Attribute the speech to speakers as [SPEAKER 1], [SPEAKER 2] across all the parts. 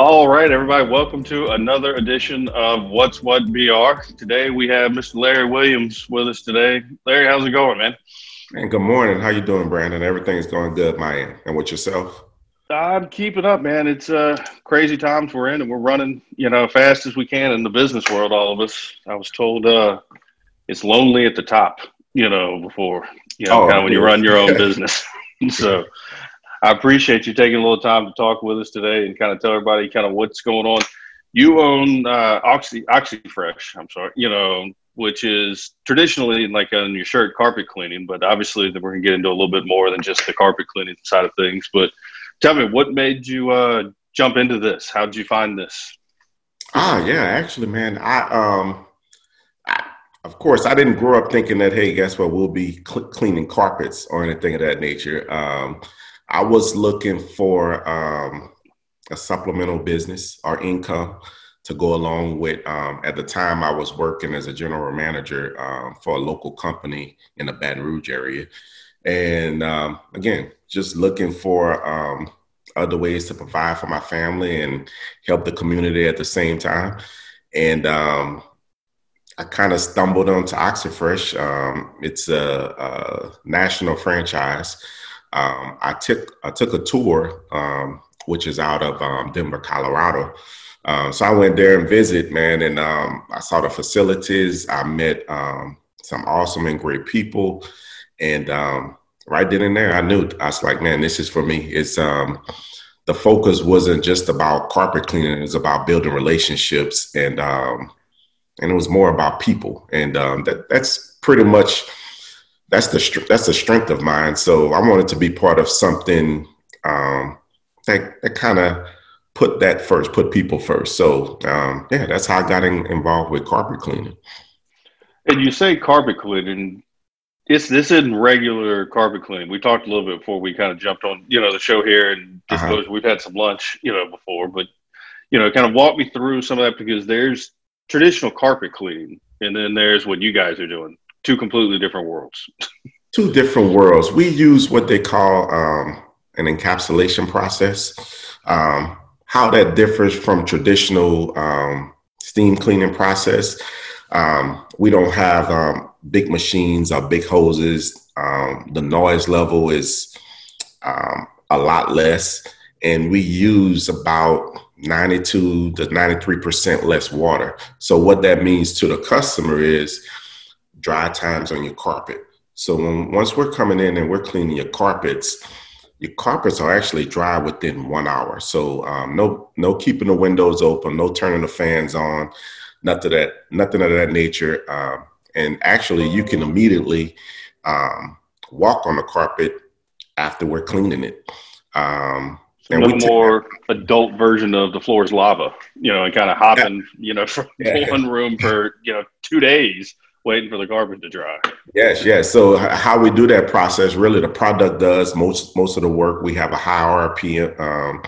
[SPEAKER 1] All right, everybody, welcome to another edition of What's What BR. Today we have Mr. Larry Williams with us today. Larry, how's it going, man?
[SPEAKER 2] And good morning. How you doing, Brandon? Everything's going good, my end. And with yourself?
[SPEAKER 1] I'm keeping up, man. It's uh, crazy times we're in, and we're running, you know, fast as we can in the business world. All of us. I was told uh, it's lonely at the top, you know, before you know, oh, kind of when you run your own business. so, I appreciate you taking a little time to talk with us today and kind of tell everybody kind of what's going on. You own uh, Oxy Oxi Fresh. I'm sorry, you know, which is traditionally like on your shirt carpet cleaning, but obviously we're gonna get into a little bit more than just the carpet cleaning side of things. But tell me, what made you uh, jump into this? How did you find this?
[SPEAKER 2] Ah, yeah, actually, man, I um, of course, I didn't grow up thinking that hey, guess what, we'll be cl- cleaning carpets or anything of that nature. Um, I was looking for um, a supplemental business or income to go along with. Um, at the time, I was working as a general manager um, for a local company in the Baton Rouge area. And um, again, just looking for um, other ways to provide for my family and help the community at the same time. And um, I kind of stumbled onto Oxi Fresh. Um, it's a, a, national franchise. I took I took a tour, which is out of Denver, Colorado um, so I went there and visit, man, and um, I saw the facilities. I met um, some awesome and great people, and um, right then and there, I knew I was like, man, this is for me. It's um, the focus wasn't just about carpet cleaning; it was about building relationships, and um, and it was more about people, and that that's pretty much that's the that's the strength of mine. So I wanted to be part of something that that kind of put that first, put people first. So um, yeah, that's how I got in, involved with carpet cleaning.
[SPEAKER 1] And you say carpet cleaning, it's this isn't regular carpet cleaning. We talked a little bit before we kind of jumped on, you know, the show here and uh-huh. we've had some lunch, you know, before, but you know, kind of walk me through some of that because there's traditional carpet cleaning and then there's what you guys are doing. Two completely different worlds.
[SPEAKER 2] Two different worlds. We use what they call um, an encapsulation process. Um, how that differs from traditional um, steam cleaning process. Um, we don't have um, big machines or big hoses. Um, the noise level is a lot less, and we use about 92 to 93% less water. So, what that means to the customer is dry times on your carpet. So, when, once we're coming in and we're cleaning your carpets, your carpets are actually dry within one hour. So um, no no keeping the windows open, no turning the fans on, nothing that nothing of that nature. Um, and actually, you can immediately um, walk on the carpet after we're cleaning it. Um,
[SPEAKER 1] and a little more adult version of the floor is lava, you know, and kind of hopping, yeah. you know, from yeah. one room for you know two days waiting for the carpet to dry.
[SPEAKER 2] Yes, yes. So how we do that process, really, the product does most most of the work. We have a high RPM um,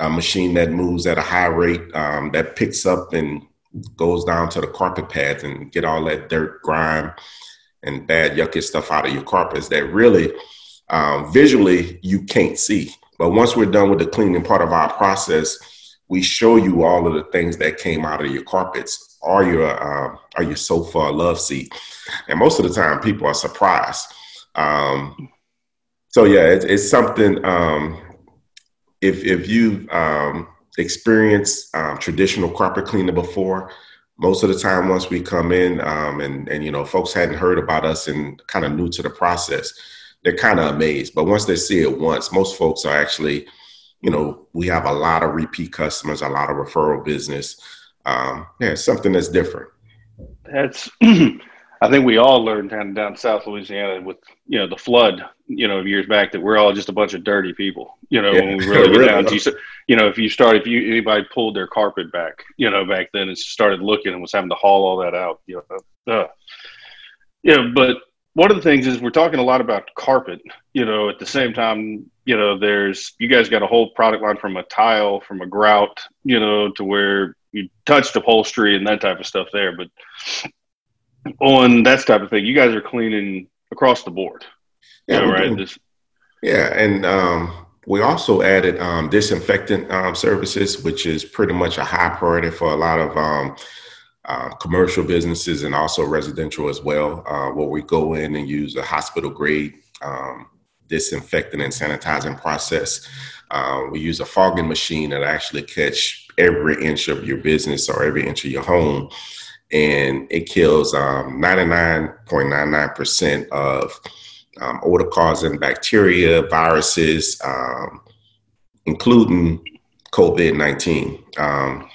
[SPEAKER 2] a machine that moves at a high rate um, that picks up and goes down to the carpet pads and get all that dirt, grime, and bad yucky stuff out of your carpets that really um, visually you can't see. But once we're done with the cleaning part of our process, we show you all of the things that came out of your carpets or your um, or your sofa or love seat, and most of the time people are surprised. Um, so yeah, it's, it's something. Um, if if you've um, experienced um, traditional carpet cleaning before, most of the time once we come in um, and and you know folks hadn't heard about us and kind of new to the process, they're kind of amazed. But once they see it once, most folks are actually, you know, we have a lot of repeat customers, a lot of referral business um, yeah, something that's different.
[SPEAKER 1] That's, I think we all learned down down South Louisiana with you know the flood, you know, years back that we're all just a bunch of dirty people. You know, yeah, when we really get down to you know, if you start if you anybody pulled their carpet back, you know, back then and started looking and was having to haul all that out, you know, uh, yeah. But one of the things is we're talking a lot about carpet. You know, at the same time, you know, there's you guys got a whole product line from a tile, from a grout, you know, to where you touched upholstery and that type of stuff there, but on that type of thing, you guys are cleaning across the board. Yeah, you know, right. This,
[SPEAKER 2] yeah, and um, we also added um, disinfectant um, services, which is pretty much a high priority for a lot of um, uh, commercial businesses and also residential as well, uh, where we go in and use a hospital grade um, disinfecting and sanitizing process. Uh, we use a fogging machine that actually catch every inch of your business or every inch of your home, and it kills 99.99% um, of um, odor causing bacteria, viruses, um, including COVID 19, um,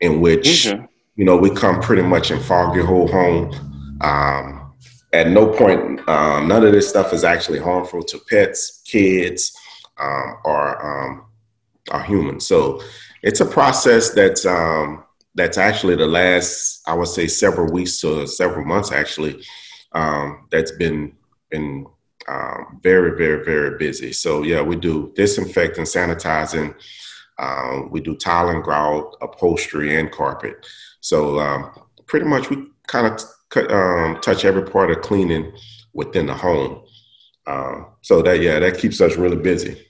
[SPEAKER 2] in which, okay. you know, we come pretty much and fog your whole home. Um, at no point, um, none of this stuff is actually harmful to pets, kids, um, or, or humans. So it's a process that's, that's actually the last, I would say, several weeks to several months actually, that's been been um, very, very, very busy. So yeah, we do disinfecting, sanitizing. Um, we do tile and grout, upholstery, and carpet. So um, pretty much we kind of t- um, touch every part of cleaning within the home. Uh, so that yeah, that keeps us really busy.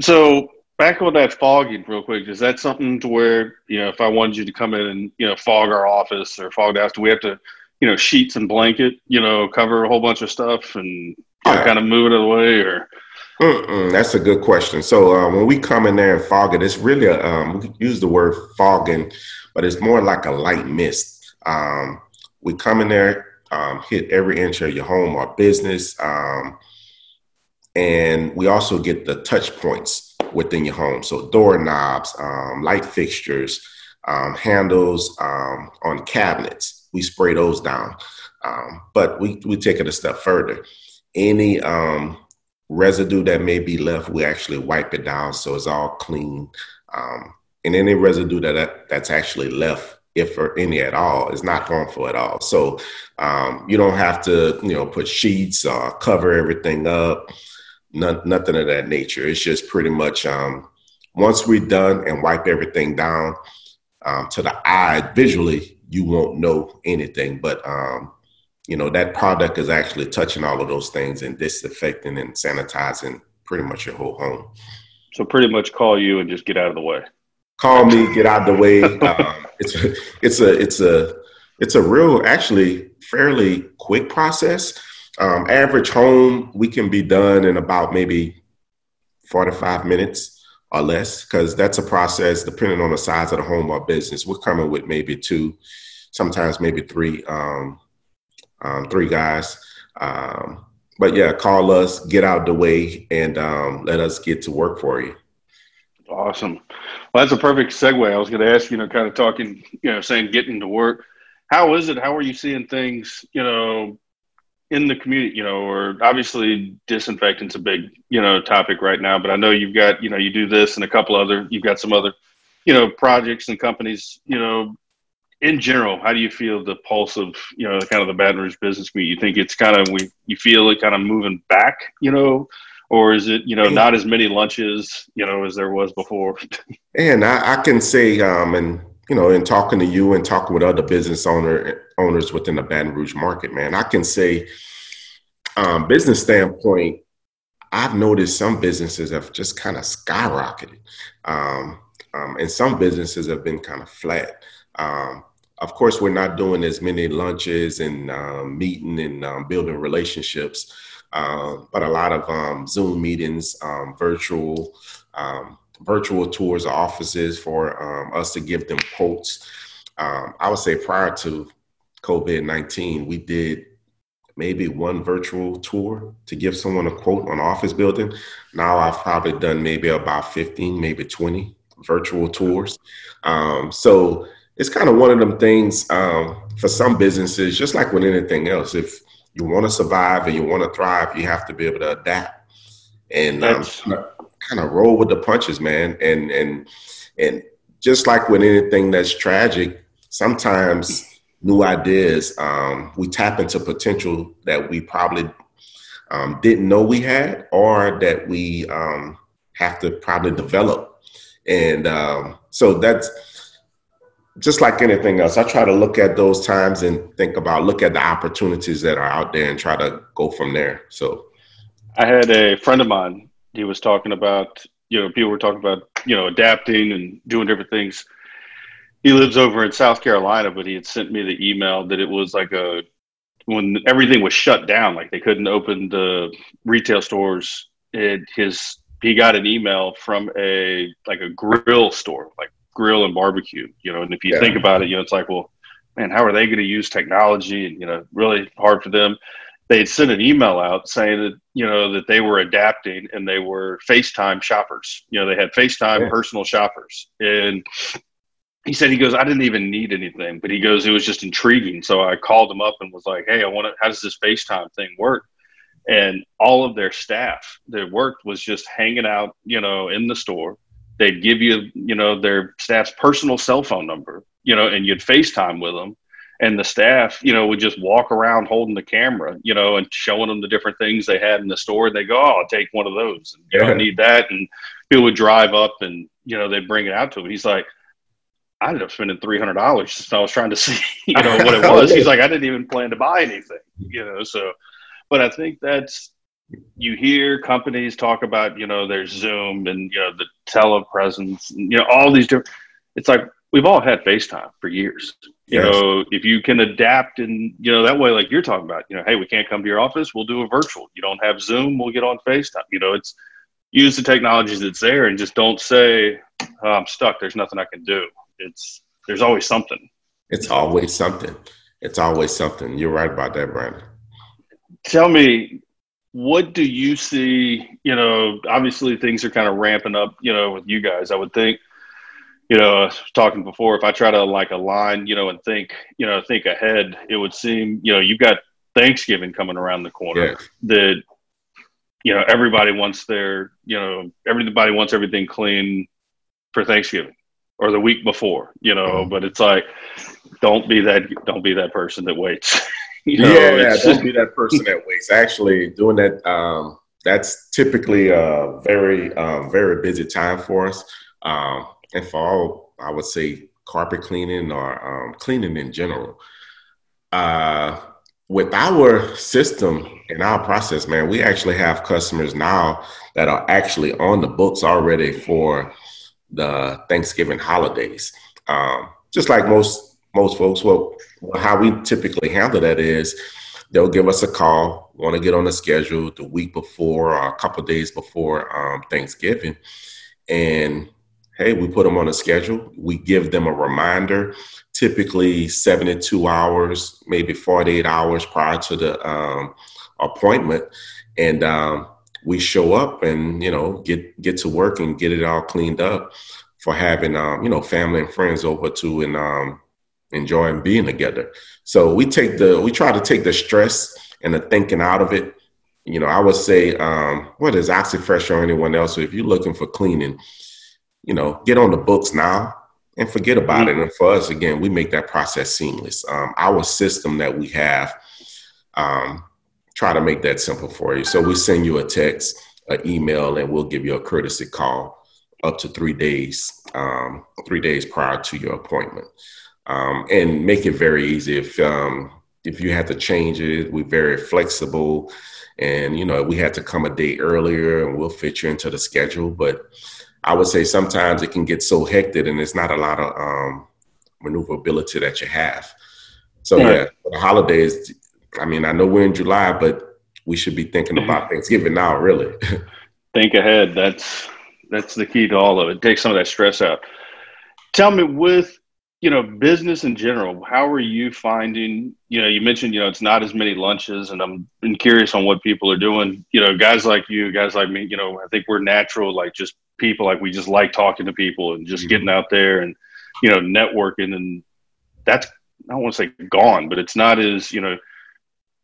[SPEAKER 1] So back on that fogging real quick, is that something to where, you know, if I wanted you to come in and, you know, fog our office or fog the house, do we have to, you know, sheets and blanket, you know, cover a whole bunch of stuff and yeah. kind of move it away or?
[SPEAKER 2] That's a good question. So uh, when we come in there and fog it, it's really a, um, we use the word fogging, but it's more like a light mist. Um, we come in there, um, hit every inch of your home or business, um, and we also get the touch points within your home. So doorknobs, um, light fixtures, um, handles on cabinets. We spray those down, but we we take it a step further any um, residue that may be left, we actually wipe it down so it's all clean. Um, and any residue that, that that's actually left, if or any at all, is not harmful at all. So um, you don't have to, you know, put sheets or cover everything up. None, nothing of that nature. It's just pretty much um, once we're done and wipe everything down um, to the eye visually, you won't know anything. But um, you know that product is actually touching all of those things and disinfecting and sanitizing pretty much your whole home
[SPEAKER 1] so pretty much call you and just get out of the way
[SPEAKER 2] call me get out of the way um, it's a it's a it's a it's a real actually fairly quick process um, average home we can be done in about maybe four to five minutes or less because that's a process depending on the size of the home or business we're coming with maybe two sometimes maybe three um, um, three guys. Um, but yeah, call us, get out the way, and um, let us get to work for you.
[SPEAKER 1] Awesome. Well, that's a perfect segue. I was going to ask you know, kind of talking, you know, saying getting to work. How is it? How are you seeing things, you know, in the community, you know, or obviously disinfectant's a big, you know, topic right now, but I know you've got, you know, you do this and a couple other, you've got some other, you know, projects and companies, you know, in general, how do you feel the pulse of you know kind of the Baton Rouge business community? You think it's kind of we you feel it kind of moving back, you know, or is it you know not as many lunches you know as there was before?
[SPEAKER 2] and I, I, can say, um, and you know, in talking to you and talking with other business owner owners within the Baton Rouge market, man, I can say, um, business standpoint, I've noticed some businesses have just kind of skyrocketed, um, um, and some businesses have been kind of flat. Um, of course, we're not doing as many lunches and um, meeting and um, building relationships, uh, but a lot of Zoom meetings, virtual, um, virtual tours of offices for um, us to give them quotes. I would say prior to COVID nineteen, we did maybe one virtual tour to give someone a quote on office building. Now I've probably done maybe about fifteen, maybe twenty virtual tours. so it's kind of one of them things um, for some businesses, just like with anything else. If you want to survive and you want to thrive, you have to be able to adapt and um, kind of roll with the punches, man. And and and just like with anything that's tragic, sometimes new ideas um, we tap into potential that we probably um, didn't know we had, or that we um, have to probably develop. And um, so that's just like anything else, I try to look at those times and think about look at the opportunities that are out there and try to go from there. So
[SPEAKER 1] I had a friend of mine he was talking about, you know, people were talking about, you know, adapting and doing different things. He lives over in South Carolina, but he had sent me the email that it was like a when everything was shut down, like they couldn't open the retail stores. It, his he got an email from a like a grill store, like grill and barbecue. You know, and if you yeah. think about it, you know, it's like, well, man, how are they going to use technology? And you know, really hard for them they had sent an email out saying that you know that they were adapting and they were FaceTime shoppers. You know, they had FaceTime yeah. personal shoppers, and he said he goes, I didn't even need anything, but he goes, it was just intriguing. So I called him up and was like, Hey, I want to. How does this FaceTime thing work? And all of their staff that worked was just hanging out, you know, in the store. They'd give you, you know, their staff's personal cell phone number, you know, and you'd FaceTime with them and the staff, you know, would just walk around holding the camera, you know, and showing them the different things they had in the store. And they go, "Oh, I'll take one of those." And, you yeah. don't need that, and people would drive up and you know they'd bring it out to him. He's like, I ended up spending three hundred dollars. I was trying to see, you know, what it oh, was. He's like, I didn't even plan to buy anything, you know. So, but I think that's you hear companies talk about, you know, their Zoom and you know the telepresence, and, you know, all these different. It's like we've all had FaceTime for years. You yes. know, if you can adapt and you know that way, like you're talking about, you know, hey, we can't come to your office, we'll do a virtual. You don't have Zoom, we'll get on FaceTime. You know, it's use the technologies that's there and just don't say oh, I'm stuck. There's nothing I can do. It's there's always something.
[SPEAKER 2] It's always something. It's always something. You're right about that, Brandon.
[SPEAKER 1] Tell me, what do you see? You know, obviously things are kind of ramping up. You know, with you guys, I would think you know, talking before, if I try to like align, you know, and think, you know, think ahead, it would seem, you know, you've got Thanksgiving coming around the corner yeah. that, you know, everybody wants their, you know, everybody wants everything clean for Thanksgiving or the week before, you know, mm-hmm. but it's like, don't be that, don't be that person that waits.
[SPEAKER 2] you know, yeah, don't be that person that waits. Actually doing that, um, that's typically a very, um, very busy time for us. Um, and for all I would say carpet cleaning or um, cleaning in general. Uh, with our system and our process, man, we actually have customers now that are actually on the books already for the Thanksgiving holidays. Um, just like most most folks, well, how we typically handle that is they'll give us a call, want to get on the schedule the week before or a couple days before um, Thanksgiving, and hey, we put them on a schedule. We give them a reminder, typically 72 hours, maybe 48 hours prior to the um, appointment. And um, we show up and, you know, get, get to work and get it all cleaned up for having, um, you know, family and friends over to and um, enjoying being together. So we take the, we try to take the stress and the thinking out of it. You know, I would say, um, what is Oxi Fresh or anyone else? If you're looking for cleaning, you know, get on the books now and forget about mm-hmm. it. And for us, again, we make that process seamless. Um, our system that we have, um, try to make that simple for you. So we send you a text, an email, and we'll give you a courtesy call up to three days, um, three days prior to your appointment, um, and make it very easy. If um, if you have to change it, we're very flexible, and you know we had to come a day earlier, and we'll fit you into the schedule, but I would say sometimes it can get so hectic and it's not a lot of um, maneuverability that you have. So yeah, yeah the holidays. I mean, I know we're in July, but we should be thinking mm-hmm. about Thanksgiving now. Really,
[SPEAKER 1] think ahead. That's that's the key to all of it. Take some of that stress out. Tell me, with you know business in general, how are you finding? You know, you mentioned you know it's not as many lunches, and I'm been curious on what people are doing. You know, guys like you, guys like me. You know, I think we're natural, like just people like we just like talking to people and just mm-hmm. getting out there and you know networking and that's I don't want to say gone, but it's not as you know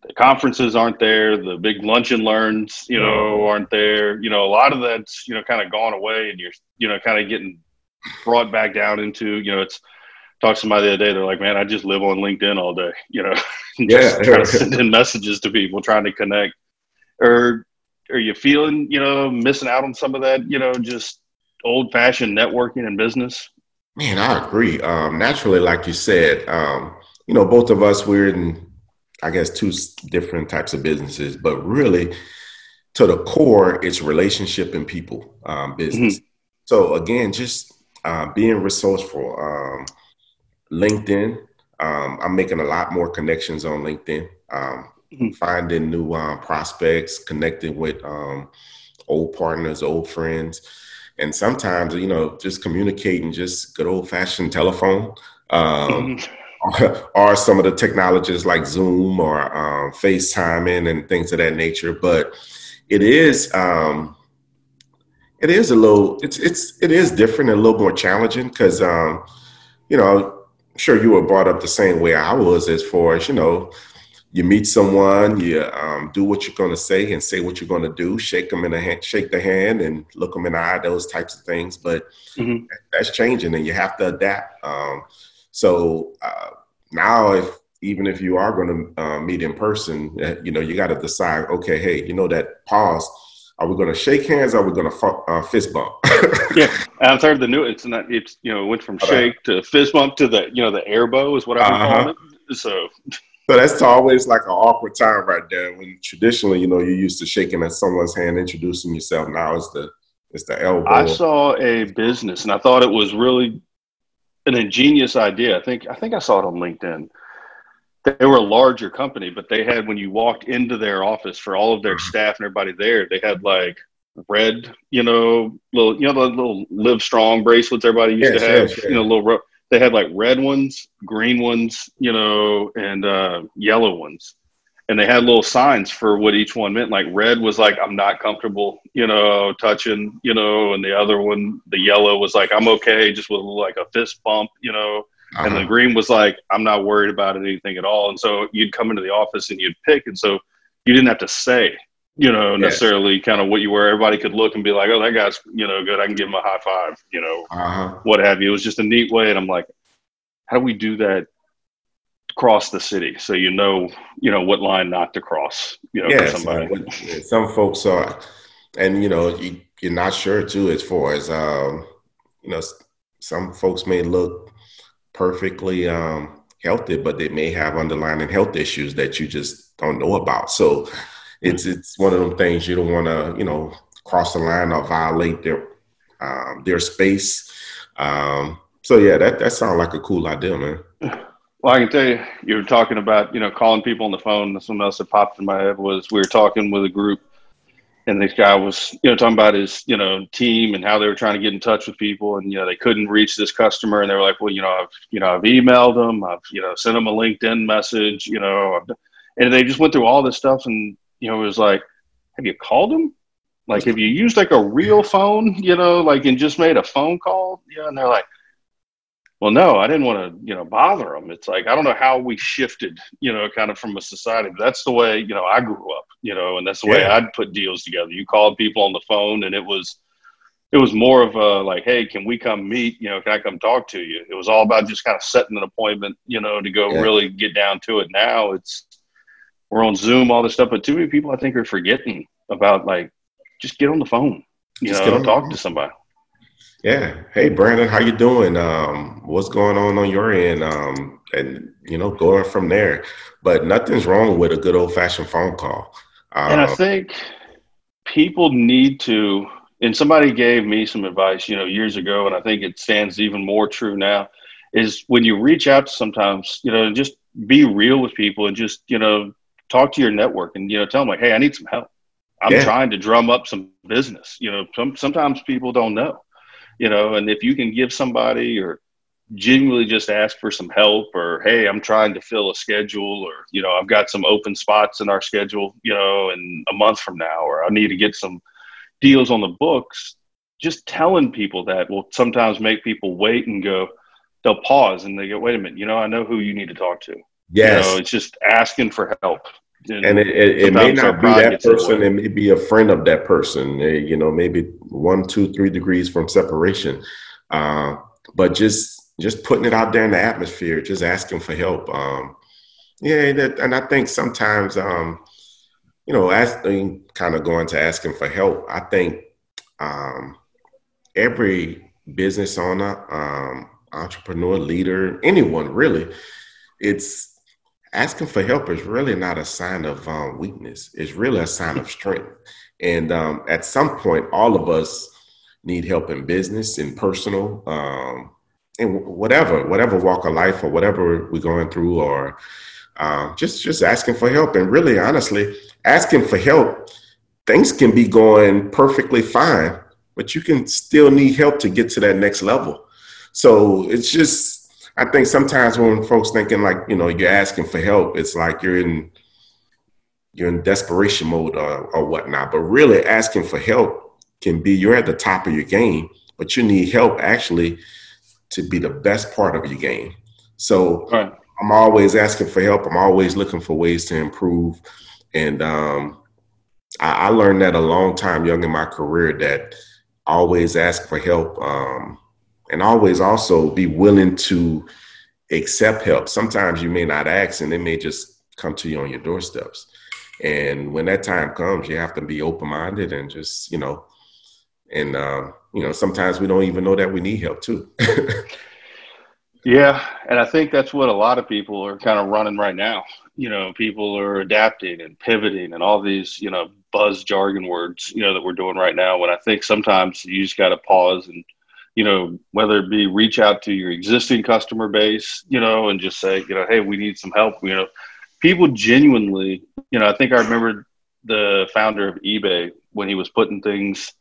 [SPEAKER 1] the conferences aren't there, the big lunch and learns you know aren't there. You know a lot of that's you know kind of gone away, and you're you know kind of getting brought back down into you know it's talked to somebody the other day. They're like, man, I just live on LinkedIn all day. You know, just yeah. trying to send in messages to people, trying to connect. Or are you feeling you know missing out on some of that you know just old fashioned networking and business
[SPEAKER 2] man i agree um, naturally like you said um, you know both of us we're in i guess two different types of businesses but really to the core, it's relationship and people um, business. Mm-hmm. So again, just uh, being resourceful. Um, LinkedIn, um, I'm making a lot more connections on LinkedIn. Um, mm-hmm. Finding new um, prospects, connecting with um, old partners, old friends, and sometimes you know just communicating, just good old fashioned telephone. Um, mm-hmm. Or, some of the technologies like Zoom or um, FaceTiming and things of that nature, but it is um, it is a little it's it's it is different and a little more challenging because um, you know I'm sure you were brought up the same way I was as far as you know you meet someone you um, do what you're going to say and say what you're going to do shake them in the hand shake the hand and look them in the eye those types of things but mm-hmm. that's changing and you have to adapt um, so uh, now if even if you are going to uh, meet in person, uh, you know, you got to decide, okay, hey, you know, that pause, are we going to shake hands? Or are we going to uh, fist bump?
[SPEAKER 1] yeah, I've heard the new. It's not. It's you know, it went from shake to fist bump to the you know the air bow is what I've been uh-huh. calling it. So.
[SPEAKER 2] So that's always like an awkward time right there. When traditionally, you know, you're used to shaking at someone's hand, introducing yourself. Now it's the it's the elbow.
[SPEAKER 1] I saw a business, and I thought it was really an ingenious idea. I think I think I saw it on LinkedIn they were a larger company, but they had when you walked into their office for all of their mm-hmm. staff and everybody there, they had like red, you know, little you know the little live strong bracelets everybody used yes, to have, yes, yes. you know, little they had like red ones, green ones, you know, and uh, yellow ones. And they had little signs for what each one meant. Like red was like I'm not comfortable, you know, touching, you know, and the other one, the yellow was like I'm okay, just with like a fist bump, you know uh-huh. And the green was like, I'm not worried about anything at all. And so you'd come into the office and you'd pick. And so you didn't have to say, you know, necessarily yes. kind of what you were. Everybody could look and be like, oh, that guy's, you know, good. I can give him a high five, you know, uh-huh. what have you. It was just a neat way. And I'm like, how do we do that across the city so you know, you know, what line not to cross, you know, yes, somebody.
[SPEAKER 2] some folks are, and, you know, you, you're not sure too as far as, um, you know, some folks may look perfectly um, healthy, but they may have underlying health issues that you just don't know about. So it's it's one of them things you don't want to you know cross the line or violate their um, their space. Um, so yeah, that that sounds like a cool idea, man.
[SPEAKER 1] Well, I can tell you, you were talking about you know calling people on the phone. Something else that popped in my head was we were talking with a group and this guy was you know talking about his you know team and how they were trying to get in touch with people and you know they couldn't reach this customer and they were like well you know i've you know i've emailed them i've you know sent them a linkedin message you know and they just went through all this stuff and you know it was like have you called them like have you used like a real phone you know like and just made a phone call? Yeah and they're like well no i didn't want to you know bother them it's like i don't know how we shifted you know kind of from a society but that's the way you know i grew up you know and that's the way yeah. i'd put deals together. You called people on the phone and it was it was more of a like hey can we come meet? You know can i come talk to you? It was all about just kind of setting an appointment you know to go yeah. really get down to it. Now it's we're on zoom all this stuff but too many people i think are forgetting about like just get on the phone you just know talk to somebody
[SPEAKER 2] yeah. Hey, Brandon, how you doing? Um, what's going on on your end? Um, and you know, going from there. But nothing's wrong with a good old fashioned phone call.
[SPEAKER 1] Um, and I um, think people need to. And somebody gave me some advice, you know, years ago, and I think it stands even more true now. Is when you reach out to sometimes, you know, just be real with people and just, you know, talk to your network and you know, tell them like, hey, I need some help. I'm yeah. trying to drum up some business. You know, some, sometimes people don't know you know, and if you can give somebody or genuinely just ask for some help or hey i'm trying to fill a schedule or you know i've got some open spots in our schedule you know in a month from now or i need to get some deals on the books just telling people that will sometimes make people wait and go they'll pause and they go wait a minute you know i know who you need to talk to yes you know, it's just asking for help.
[SPEAKER 2] And, and it, it, it may not be that person. It may be a friend of that person. You know maybe one two three degrees from separation. Uh, but just just putting it out there in the atmosphere just asking for help. Um, yeah that, and i think sometimes um, you know asking, kind of going to asking for help i think um, every business owner um, entrepreneur leader anyone really it's asking for help is really not a sign of um, weakness. It's really a sign of strength. And um, at some point, all of us need help in business, in personal, um, in whatever, whatever walk of life or whatever we're going through, or uh, just just asking for help. And really, honestly, asking for help, things can be going perfectly fine, but you can still need help to get to that next level. So it's just I think sometimes when folks thinking like, you know, you're asking for help, it's like you're in you're in desperation mode or, or whatnot. But really asking for help can be you're at the top of your game, but you need help actually to be the best part of your game. So right. I'm always asking for help. I'm always looking for ways to improve. And um, I, I, learned that a long time young in my career that always ask for help. Um, and always also be willing to accept help. Sometimes you may not ask and it may just come to you on your doorsteps. And when that time comes, you have to be open minded and just, you know, and, uh, you know, sometimes we don't even know that we need help too.
[SPEAKER 1] yeah. And I think that's what a lot of people are kind of running right now. You know, people are adapting and pivoting and all these, you know, buzz jargon words, you know, that we're doing right now. When I think sometimes you just got to pause and, you know, whether it be reach out to your existing customer base, you know, and just say, you know, hey, we need some help. You know, people genuinely, you know, I think I remember the founder of eBay when he was putting things,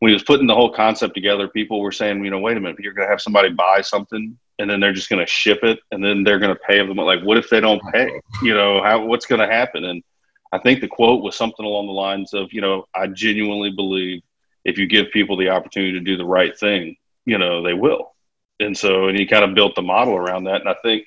[SPEAKER 1] when he was putting the whole concept together, people were saying, you know, wait a minute, you're going to have somebody buy something and then they're just going to ship it and then they're going to pay them. Like, what if they don't pay? You know, how, what's going to happen? And I think the quote was something along the lines of, you know, I genuinely believe if you give people the opportunity to do the right thing, you know, they will. And so, and he kind of built the model around that. And I think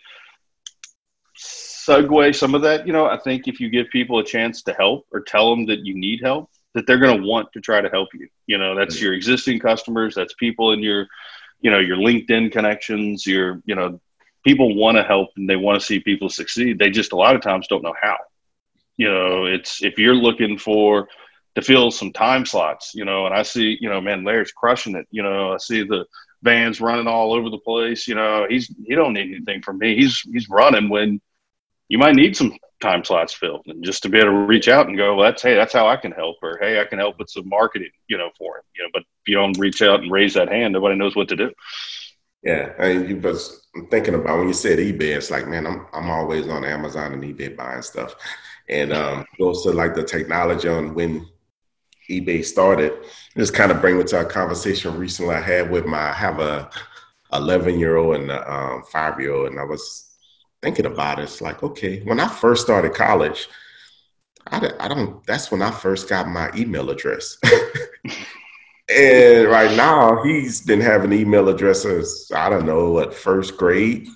[SPEAKER 1] segue some of that, you know, I think if you give people a chance to help or tell them that you need help, that they're going to want to try to help you. You know, that's your existing customers, that's people in your, you know, your LinkedIn connections, your, you know, people want to help and they want to see people succeed. They just a lot of times don't know how. You know, it's if you're looking for, to fill some time slots, you know, and I see, you know, man, Larry's crushing it. You know, I see the vans running all over the place. You know, he's he don't need anything from me. He's he's running when you might need some time slots filled, and just to be able to reach out and go, well, that's hey, that's how I can help, or hey, I can help with some marketing, you know, for him. You know, but if you don't reach out and raise that hand, nobody knows what to do.
[SPEAKER 2] Yeah, I mean, you was I'm thinking about when you said eBay. It's like, man, I'm I'm always on Amazon and eBay buying stuff, and um, goes to like the technology on when eBay started. Just kind of bring me to a conversation recently I had with my I have a 11 year old and a um, five year old, and I was thinking about it. It's like, okay, when I first started college, I, I don't. That's when I first got my email address. and right now, he's been having email addresses. I don't know at first grade.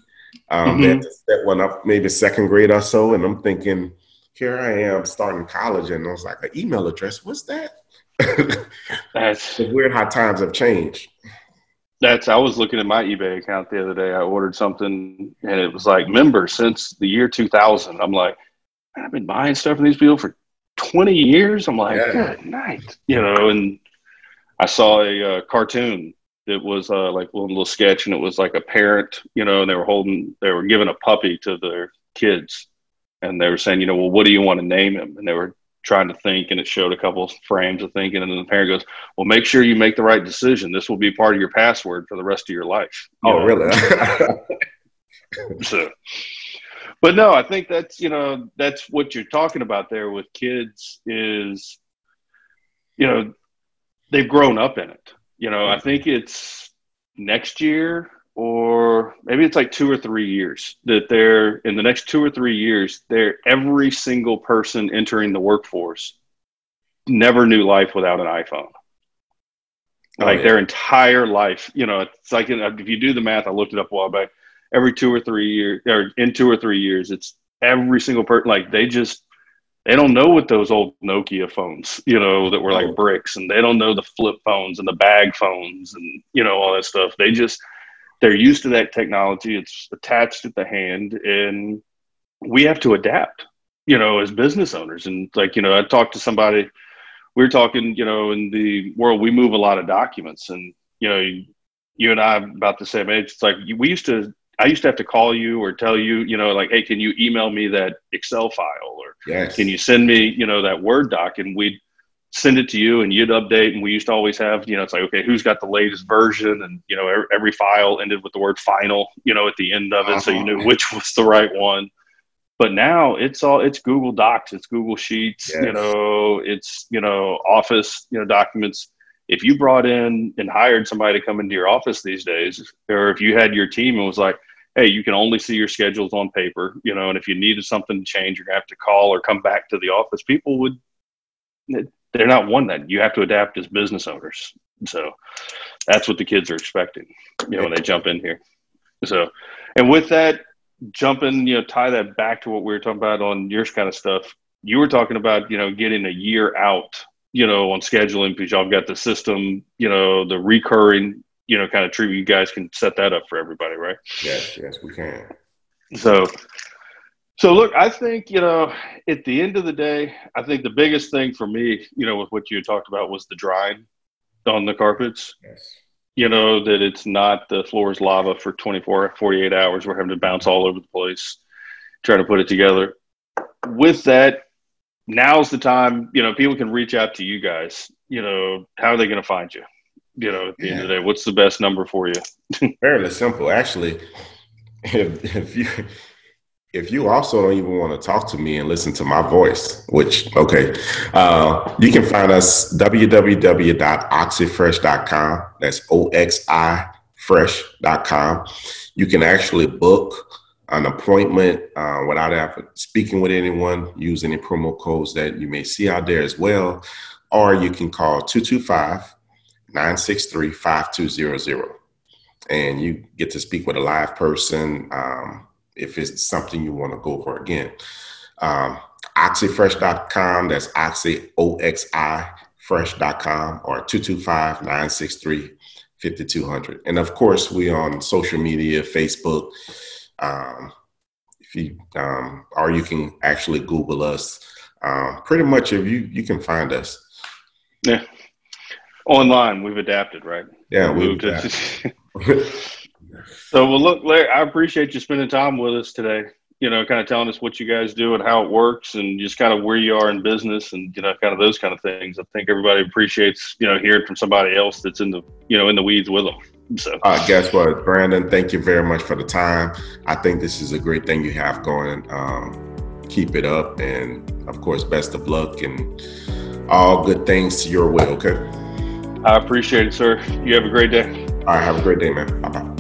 [SPEAKER 2] Um, mm-hmm. set one up maybe second grade or so, and I'm thinking here I am starting college, and I was like, an email address, what's that? that's it's weird how times have changed.
[SPEAKER 1] That's I was looking at my eBay account the other day. I ordered something, and it was like member since the year 2000. I'm like, I've been buying stuff from these people for 20 years. I'm like, yeah. good night, you know. And I saw a uh, cartoon that was uh, like a little sketch, and it was like a parent, you know, and they were holding, they were giving a puppy to their kids and they were saying, you know, well, what do you want to name him? And they were trying to think, and it showed a couple of frames of thinking, and then the parent goes, "Well, make sure you make the right decision. This will be part of your password for the rest of your life."
[SPEAKER 2] You oh, know? really?
[SPEAKER 1] so, but no, I think that's you know that's what you're talking about there with kids is, you know, they've grown up in it. You know, I mm-hmm. think it's next year or maybe it's like two or three years that they're in the next two or three years they're every single person entering the workforce never knew life without an iphone oh, like yeah. their entire life you know it's like if you do the math i looked it up a while back every two or three years or in two or three years it's every single person like they just they don't know what those old nokia phones you know that were like oh. bricks and they don't know the flip phones and the bag phones and you know all that stuff they just they're used to that technology. It's attached at the hand, and we have to adapt. You know, as business owners, and like you know, I talked to somebody. We are talking, you know, in the world we move a lot of documents, and you know, you and I are about the same age. It's like we used to I used to have to call you or tell you, you know, like, hey, can you email me that Excel file or yes. can you send me, you know, that Word doc? And we'd send it to you and you'd update. And we used to always have, you know, it's like, okay, who's got the latest version? And, you know, every, every file ended with the word final, you know, at the end of it. Uh-huh. So you knew uh-huh. which was the right one. But now it's all, it's Google Docs, it's Google Sheets, yes. you know, it's, you know, Office, you know, documents if you brought in and hired somebody to come into your office these days, or if you had your team and was like, hey, you can only see your schedules on paper, you know, and if you needed something to change, you're gonna have to call or come back to the office. People would, they're not one that you have to adapt as business owners. So that's what the kids are expecting, you know, when they jump in here. So, and with that, jumping, you know, tie that back to what we were talking about on your kind of stuff. You were talking about, you know, getting a year out you know, on scheduling because y'all got the system, you know, the recurring, you know, kind of treatment. You guys can set that up for everybody, right?
[SPEAKER 2] Yes, yes, we can.
[SPEAKER 1] So, so look, I think you know, at the end of the day, I think the biggest thing for me, you know, with what you talked about was the drying on the carpets. Yes. You know that it's not the floor is lava for 24, 48 hours. We're having to bounce all over the place, trying to put it together. With that, now's the time, you know, people can reach out to you guys. You know, how are they going to find you? You know, at the yeah. end of the day, what's the best number for you?
[SPEAKER 2] Fairly simple, actually. If, if you if you also don't even want to talk to me and listen to my voice, which okay, uh, you can find us www.oxifresh.com. That's o x i fresh.com. You can actually book an appointment uh, without ever speaking with anyone, use any promo codes that you may see out there as well, or you can call 225 963 5200 and you get to speak with a live person um, if it's something you want to go for again. Um, oxifresh.com, that's oxy, O-X-I, fresh.com, or 225 963 5200. And of course, we on social media, Facebook, um, if you um, or you can actually Google us. Um, pretty much, if you you can find us.
[SPEAKER 1] Yeah, online we've adapted, right?
[SPEAKER 2] Yeah, we moved it.
[SPEAKER 1] So, well, look, Larry, I appreciate you spending time with us today. You know, kind of telling us what you guys do and how it works, and just kind of where you are in business, and you know, kind of those kind of things. I think everybody appreciates you know hearing from somebody else that's in the you know in the weeds with them. So,
[SPEAKER 2] uh, guess what, Brandon? Thank you very much for the time. I think this is a great thing you have going. Um, keep it up, and of course, best of luck and all good things to your way. Okay.
[SPEAKER 1] I appreciate it, sir. You have a great day.
[SPEAKER 2] All right. Have a great day, man. Bye bye.